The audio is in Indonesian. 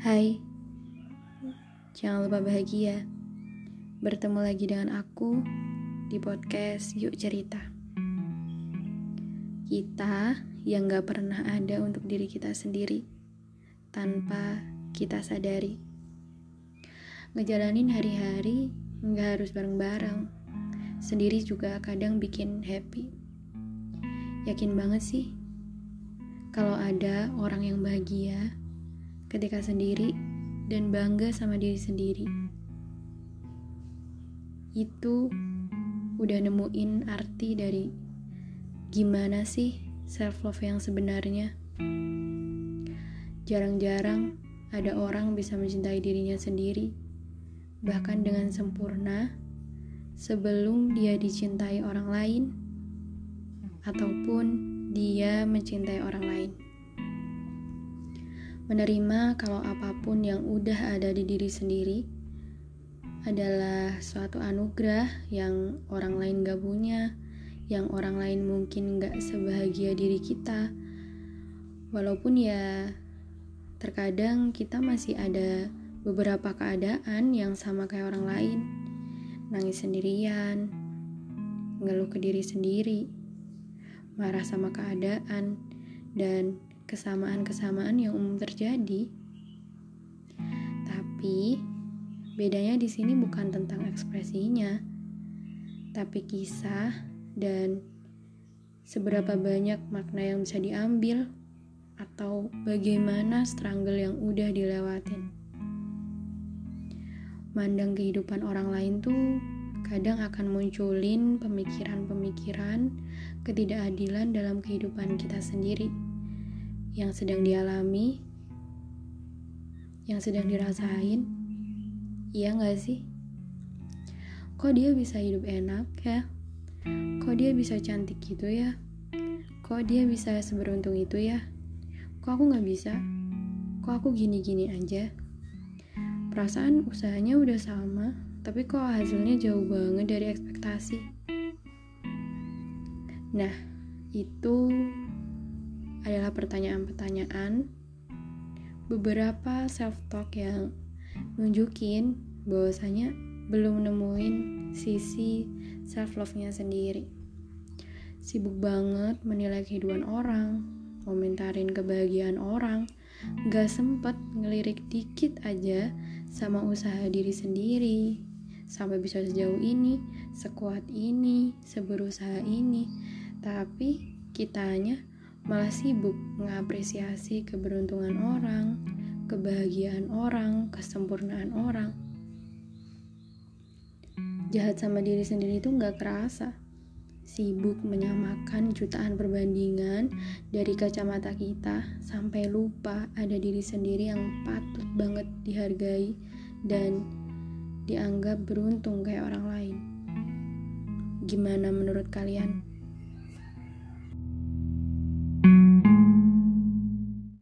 Hai, jangan lupa bahagia. Bertemu lagi dengan aku di podcast Yuk Cerita. Kita yang gak pernah ada untuk diri kita sendiri tanpa kita sadari. Ngejalanin hari-hari gak harus bareng-bareng. Sendiri juga kadang bikin happy. Yakin banget sih kalau ada orang yang bahagia ketika sendiri dan bangga sama diri sendiri. Itu udah nemuin arti dari gimana sih self love yang sebenarnya. Jarang-jarang ada orang bisa mencintai dirinya sendiri, bahkan dengan sempurna sebelum dia dicintai orang lain ataupun dia mencintai orang lain menerima kalau apa pun yang udah ada di diri sendiri adalah suatu anugerah yang orang lain gak punya, yang orang lain mungkin gak sebahagia diri kita. Walaupun ya terkadang kita masih ada beberapa keadaan yang sama kayak orang lain. Nangis sendirian, ngeluh ke diri sendiri, marah sama keadaan, dan kesamaan-kesamaan yang umum terjadi. Tapi bedanya di sini bukan tentang ekspresinya, tapi kisah dan seberapa banyak makna yang bisa diambil atau bagaimana struggle yang udah dilewatin. Mandang kehidupan orang lain tuh kadang akan munculin pemikiran-pemikiran ketidakadilan dalam kehidupan kita sendiri yang sedang dialami, yang sedang dirasain, iya gak sih? Kok dia bisa hidup enak ya? Kok dia bisa cantik gitu ya? Kok dia bisa seberuntung itu ya? Kok aku gak bisa? Kok aku gini-gini aja? Perasaan usahanya udah sama, tapi kok hasilnya jauh banget dari ekspektasi. Nah, itu adalah pertanyaan-pertanyaan. Beberapa self-talk yang nunjukin bahwasanya belum nemuin sisi self-love-nya sendiri. Sibuk banget menilai kehidupan orang, komentarin kebahagiaan orang, gak sempet ngelirik dikit aja sama usaha diri sendiri, sampai bisa sejauh ini, sekuat ini, seberusaha ini, tapi kitanya malah sibuk mengapresiasi keberuntungan orang, kebahagiaan orang, kesempurnaan orang. Jahat sama diri sendiri itu nggak kerasa. Sibuk menyamakan jutaan perbandingan dari kacamata kita sampai lupa ada diri sendiri yang patut banget dihargai dan dianggap beruntung kayak orang lain. Gimana menurut kalian?